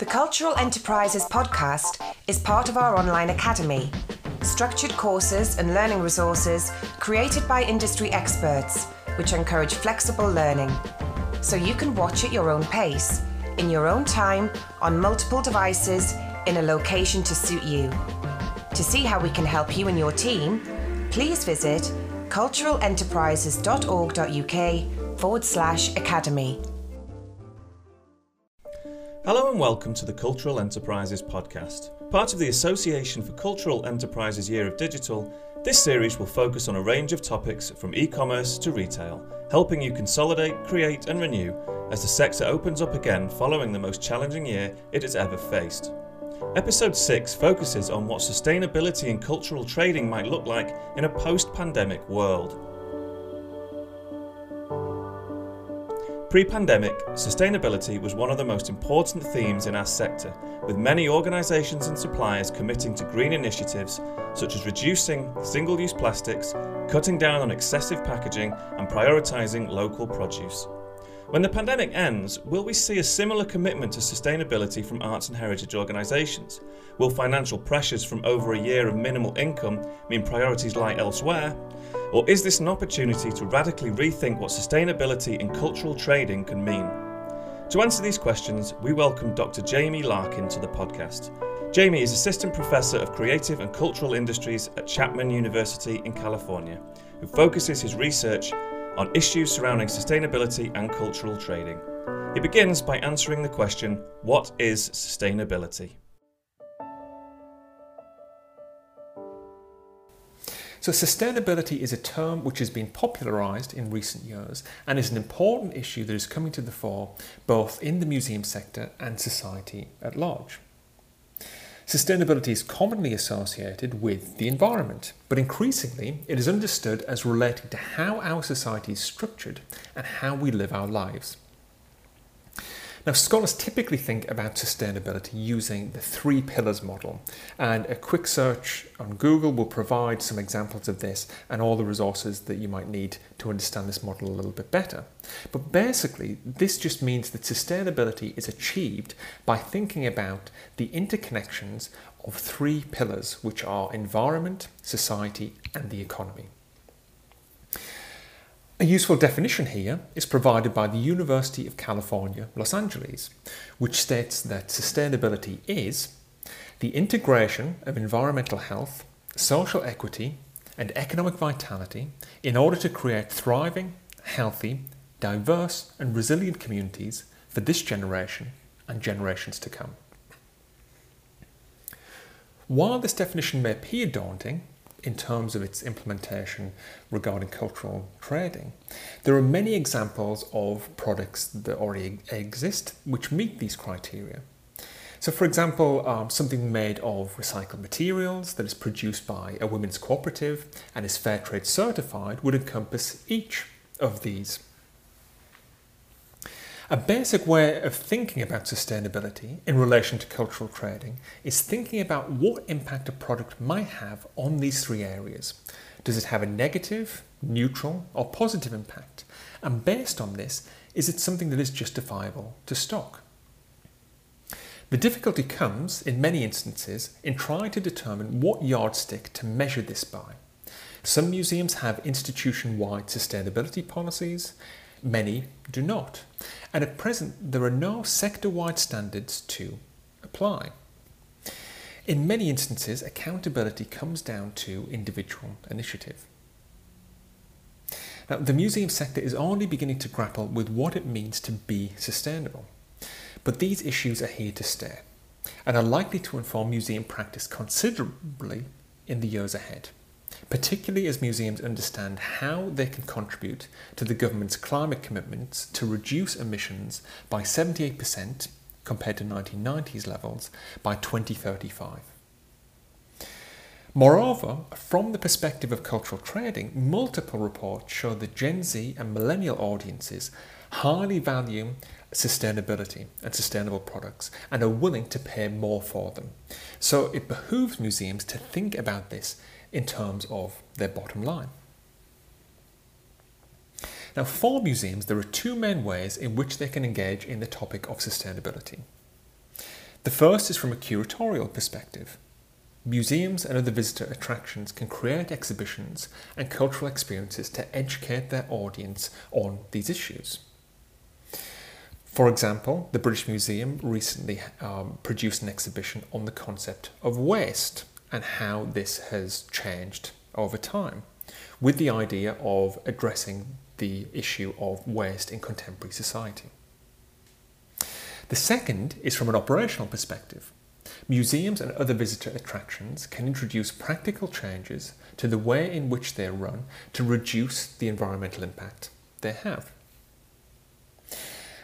The Cultural Enterprises podcast is part of our online academy. Structured courses and learning resources created by industry experts, which encourage flexible learning. So you can watch at your own pace, in your own time, on multiple devices, in a location to suit you. To see how we can help you and your team, please visit culturalenterprises.org.uk forward slash academy. Hello and welcome to the Cultural Enterprises podcast. Part of the Association for Cultural Enterprises Year of Digital, this series will focus on a range of topics from e commerce to retail, helping you consolidate, create, and renew as the sector opens up again following the most challenging year it has ever faced. Episode 6 focuses on what sustainability in cultural trading might look like in a post pandemic world. Pre pandemic, sustainability was one of the most important themes in our sector, with many organisations and suppliers committing to green initiatives such as reducing single use plastics, cutting down on excessive packaging, and prioritising local produce. When the pandemic ends, will we see a similar commitment to sustainability from arts and heritage organisations? Will financial pressures from over a year of minimal income mean priorities lie elsewhere? Or is this an opportunity to radically rethink what sustainability in cultural trading can mean? To answer these questions, we welcome Dr. Jamie Larkin to the podcast. Jamie is Assistant Professor of Creative and Cultural Industries at Chapman University in California, who focuses his research on issues surrounding sustainability and cultural trading. He begins by answering the question What is sustainability? So, sustainability is a term which has been popularised in recent years and is an important issue that is coming to the fore both in the museum sector and society at large. Sustainability is commonly associated with the environment, but increasingly it is understood as relating to how our society is structured and how we live our lives. Now, scholars typically think about sustainability using the three pillars model, and a quick search on Google will provide some examples of this and all the resources that you might need to understand this model a little bit better. But basically, this just means that sustainability is achieved by thinking about the interconnections of three pillars, which are environment, society, and the economy. A useful definition here is provided by the University of California, Los Angeles, which states that sustainability is the integration of environmental health, social equity, and economic vitality in order to create thriving, healthy, diverse, and resilient communities for this generation and generations to come. While this definition may appear daunting, in terms of its implementation regarding cultural trading. There are many examples of products that already exist which meet these criteria. So, for example, um, something made of recycled materials that is produced by a women's cooperative and is fair trade certified would encompass each of these a basic way of thinking about sustainability in relation to cultural trading is thinking about what impact a product might have on these three areas. Does it have a negative, neutral, or positive impact? And based on this, is it something that is justifiable to stock? The difficulty comes, in many instances, in trying to determine what yardstick to measure this by. Some museums have institution wide sustainability policies, many do not and at present there are no sector-wide standards to apply. In many instances, accountability comes down to individual initiative. Now, the museum sector is only beginning to grapple with what it means to be sustainable. But these issues are here to stay and are likely to inform museum practice considerably in the years ahead particularly as museums understand how they can contribute to the government's climate commitments to reduce emissions by 78% compared to 1990s levels by 2035. Moreover, from the perspective of cultural trading, multiple reports show that Gen Z and millennial audiences highly value sustainability and sustainable products and are willing to pay more for them. So it behooves museums to think about this in terms of their bottom line. Now, for museums, there are two main ways in which they can engage in the topic of sustainability. The first is from a curatorial perspective. Museums and other visitor attractions can create exhibitions and cultural experiences to educate their audience on these issues. For example, the British Museum recently um, produced an exhibition on the concept of waste and how this has changed over time, with the idea of addressing the issue of waste in contemporary society. The second is from an operational perspective. Museums and other visitor attractions can introduce practical changes to the way in which they are run to reduce the environmental impact they have.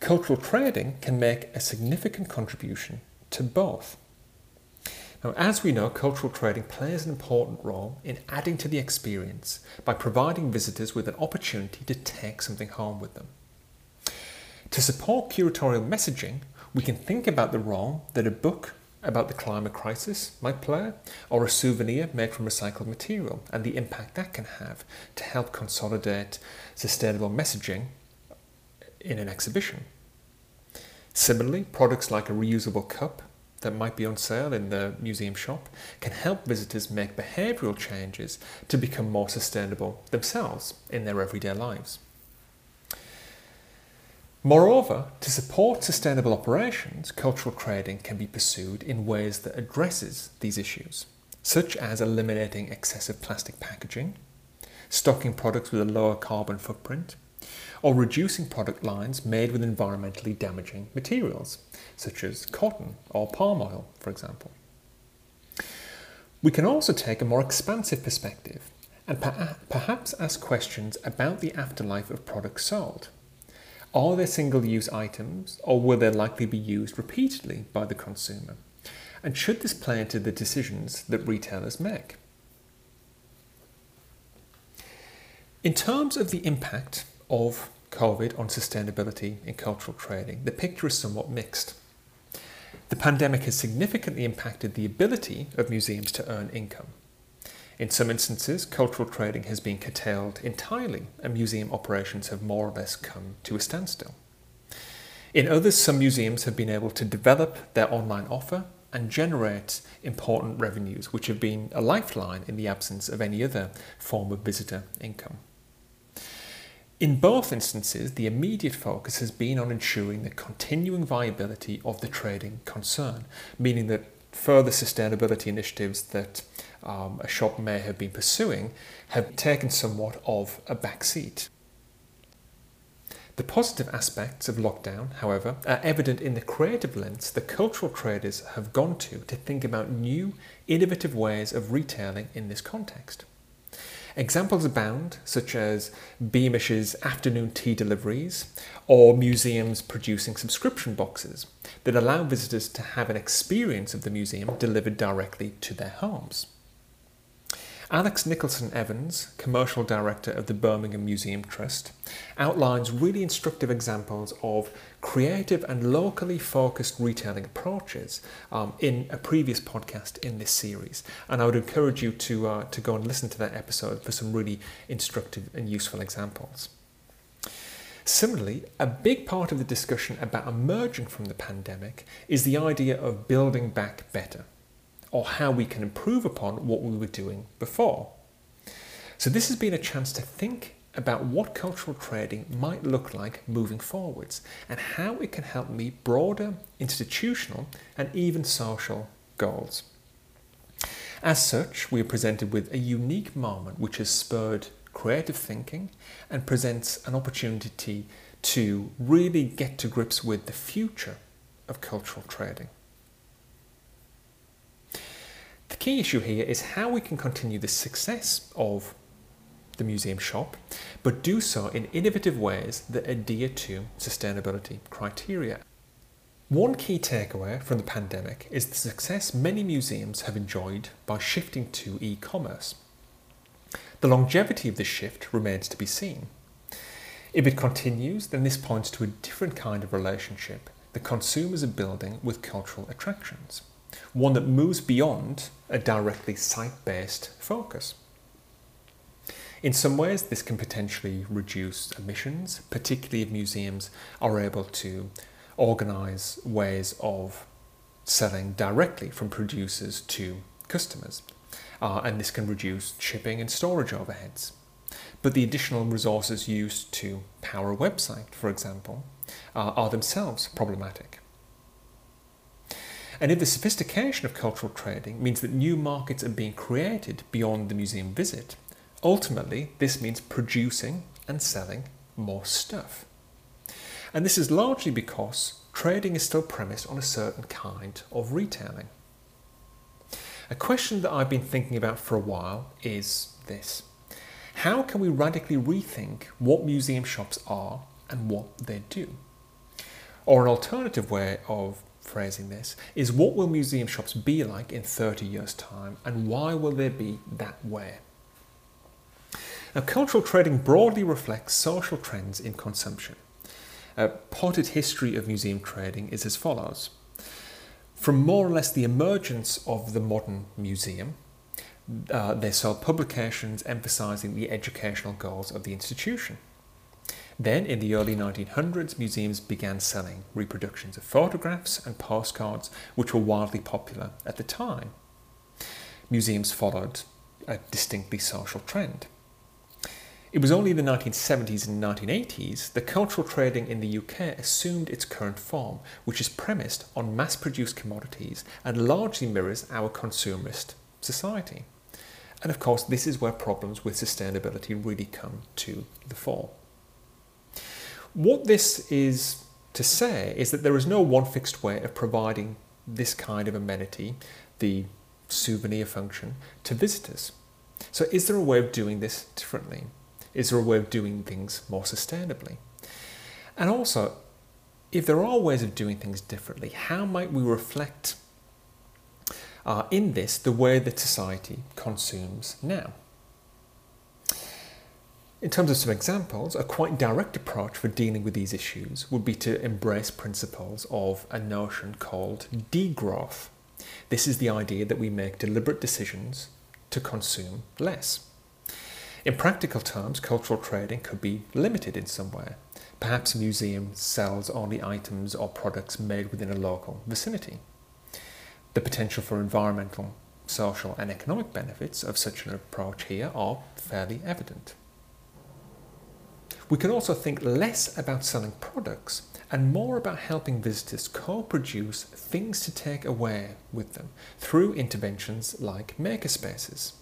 Cultural trading can make a significant contribution to both. Now, as we know, cultural trading plays an important role in adding to the experience by providing visitors with an opportunity to take something home with them. To support curatorial messaging, we can think about the role that a book about the climate crisis might play, or a souvenir made from recycled material, and the impact that can have to help consolidate sustainable messaging in an exhibition. Similarly, products like a reusable cup that might be on sale in the museum shop can help visitors make behavioural changes to become more sustainable themselves in their everyday lives. Moreover, to support sustainable operations, cultural trading can be pursued in ways that addresses these issues, such as eliminating excessive plastic packaging, stocking products with a lower carbon footprint, or reducing product lines made with environmentally damaging materials, such as cotton or palm oil, for example. We can also take a more expansive perspective and perhaps ask questions about the afterlife of products sold are they single use items or will they likely be used repeatedly by the consumer? And should this play into the decisions that retailers make? In terms of the impact of COVID on sustainability in cultural trading, the picture is somewhat mixed. The pandemic has significantly impacted the ability of museums to earn income. In some instances, cultural trading has been curtailed entirely and museum operations have more or less come to a standstill. In others, some museums have been able to develop their online offer and generate important revenues, which have been a lifeline in the absence of any other form of visitor income. In both instances, the immediate focus has been on ensuring the continuing viability of the trading concern, meaning that further sustainability initiatives that um, a shop may have been pursuing have taken somewhat of a backseat. The positive aspects of lockdown, however, are evident in the creative lens that cultural traders have gone to to think about new, innovative ways of retailing in this context. Examples abound, such as Beamish's afternoon tea deliveries or museums producing subscription boxes that allow visitors to have an experience of the museum delivered directly to their homes. Alex Nicholson Evans, Commercial Director of the Birmingham Museum Trust, outlines really instructive examples of creative and locally focused retailing approaches um, in a previous podcast in this series. And I would encourage you to, uh, to go and listen to that episode for some really instructive and useful examples. Similarly, a big part of the discussion about emerging from the pandemic is the idea of building back better or how we can improve upon what we were doing before. So, this has been a chance to think about what cultural trading might look like moving forwards and how it can help meet broader institutional and even social goals. As such, we are presented with a unique moment which has spurred creative thinking and presents an opportunity to really get to grips with the future of cultural trading. The key issue here is how we can continue the success of the museum shop, but do so in innovative ways that adhere to sustainability criteria. One key takeaway from the pandemic is the success many museums have enjoyed by shifting to e commerce. The longevity of this shift remains to be seen. If it continues, then this points to a different kind of relationship that consumers are building with cultural attractions one that moves beyond a directly site based focus. In some ways, this can potentially reduce emissions, particularly if museums are able to organise ways of selling directly from producers to customers, uh, and this can reduce shipping and storage overheads. But the additional resources used to power a website, for example, uh, are themselves problematic. And if the sophistication of cultural trading means that new markets are being created beyond the museum visit, ultimately this means producing and selling more stuff. And this is largely because trading is still premised on a certain kind of retailing. A question that I've been thinking about for a while is this How can we radically rethink what museum shops are and what they do? Or an alternative way of phrasing this is what will museum shops be like in 30 years' time and why will they be that way? Now, cultural trading broadly reflects social trends in consumption. A potted history of museum trading is as follows. From more or less the emergence of the modern museum, uh, they sold publications emphasizing the educational goals of the institution. Then, in the early 1900s, museums began selling reproductions of photographs and postcards, which were wildly popular at the time. Museums followed a distinctly social trend. It was only in the 1970s and 1980s that cultural trading in the UK assumed its current form, which is premised on mass produced commodities and largely mirrors our consumerist society. And of course, this is where problems with sustainability really come to the fore. What this is to say is that there is no one fixed way of providing this kind of amenity, the souvenir function, to visitors. So, is there a way of doing this differently? Is there a way of doing things more sustainably? And also, if there are ways of doing things differently, how might we reflect uh, in this the way that society consumes now? In terms of some examples, a quite direct approach for dealing with these issues would be to embrace principles of a notion called degrowth. This is the idea that we make deliberate decisions to consume less. In practical terms, cultural trading could be limited in some way. Perhaps a museum sells only items or products made within a local vicinity. The potential for environmental, social, and economic benefits of such an approach here are fairly evident. We can also think less about selling products and more about helping visitors co produce things to take away with them through interventions like makerspaces.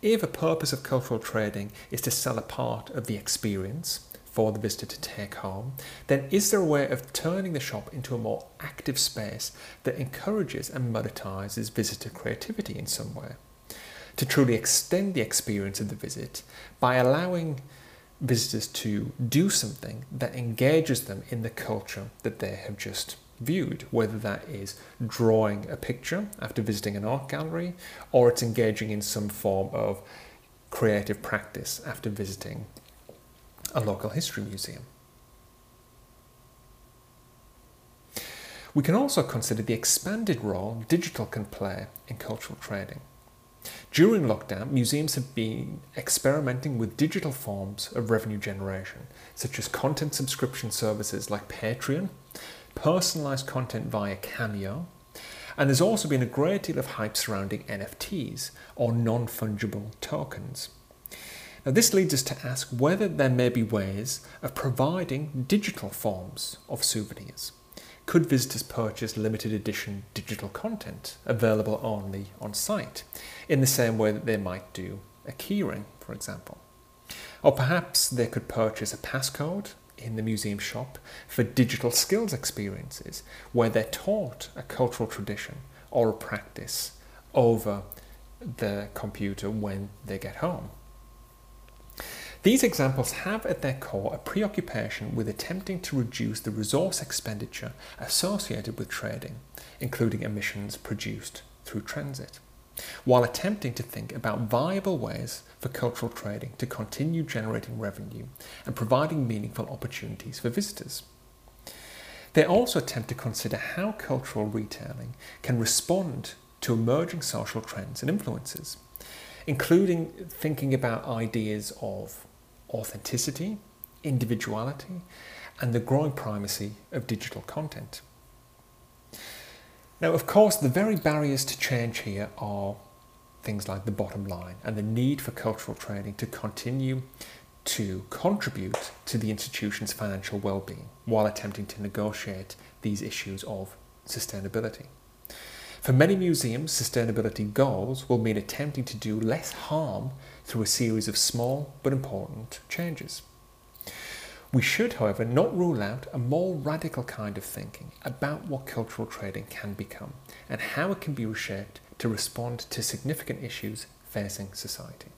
If a purpose of cultural trading is to sell a part of the experience for the visitor to take home, then is there a way of turning the shop into a more active space that encourages and monetizes visitor creativity in some way? To truly extend the experience of the visit by allowing visitors to do something that engages them in the culture that they have just viewed, whether that is drawing a picture after visiting an art gallery or it's engaging in some form of creative practice after visiting a local history museum. We can also consider the expanded role digital can play in cultural trading. During lockdown, museums have been experimenting with digital forms of revenue generation, such as content subscription services like Patreon personalized content via Cameo, and there's also been a great deal of hype surrounding NFTs, or non fungible tokens. Now, this leads us to ask whether there may be ways of providing digital forms of souvenirs. Could visitors purchase limited edition digital content available only on site, in the same way that they might do a keyring, for example? Or perhaps they could purchase a passcode in the museum shop for digital skills experiences where they're taught a cultural tradition or a practice over the computer when they get home. These examples have at their core a preoccupation with attempting to reduce the resource expenditure associated with trading, including emissions produced through transit while attempting to think about viable ways for cultural trading to continue generating revenue and providing meaningful opportunities for visitors. They also attempt to consider how cultural retailing can respond to emerging social trends and influences, including thinking about ideas of authenticity, individuality, and the growing primacy of digital content. Now, of course, the very barriers to change here are things like the bottom line and the need for cultural training to continue to contribute to the institution's financial well-being while attempting to negotiate these issues of sustainability. For many museums, sustainability goals will mean attempting to do less harm through a series of small but important changes. We should, however, not rule out a more radical kind of thinking about what cultural trading can become and how it can be reshaped to respond to significant issues facing society.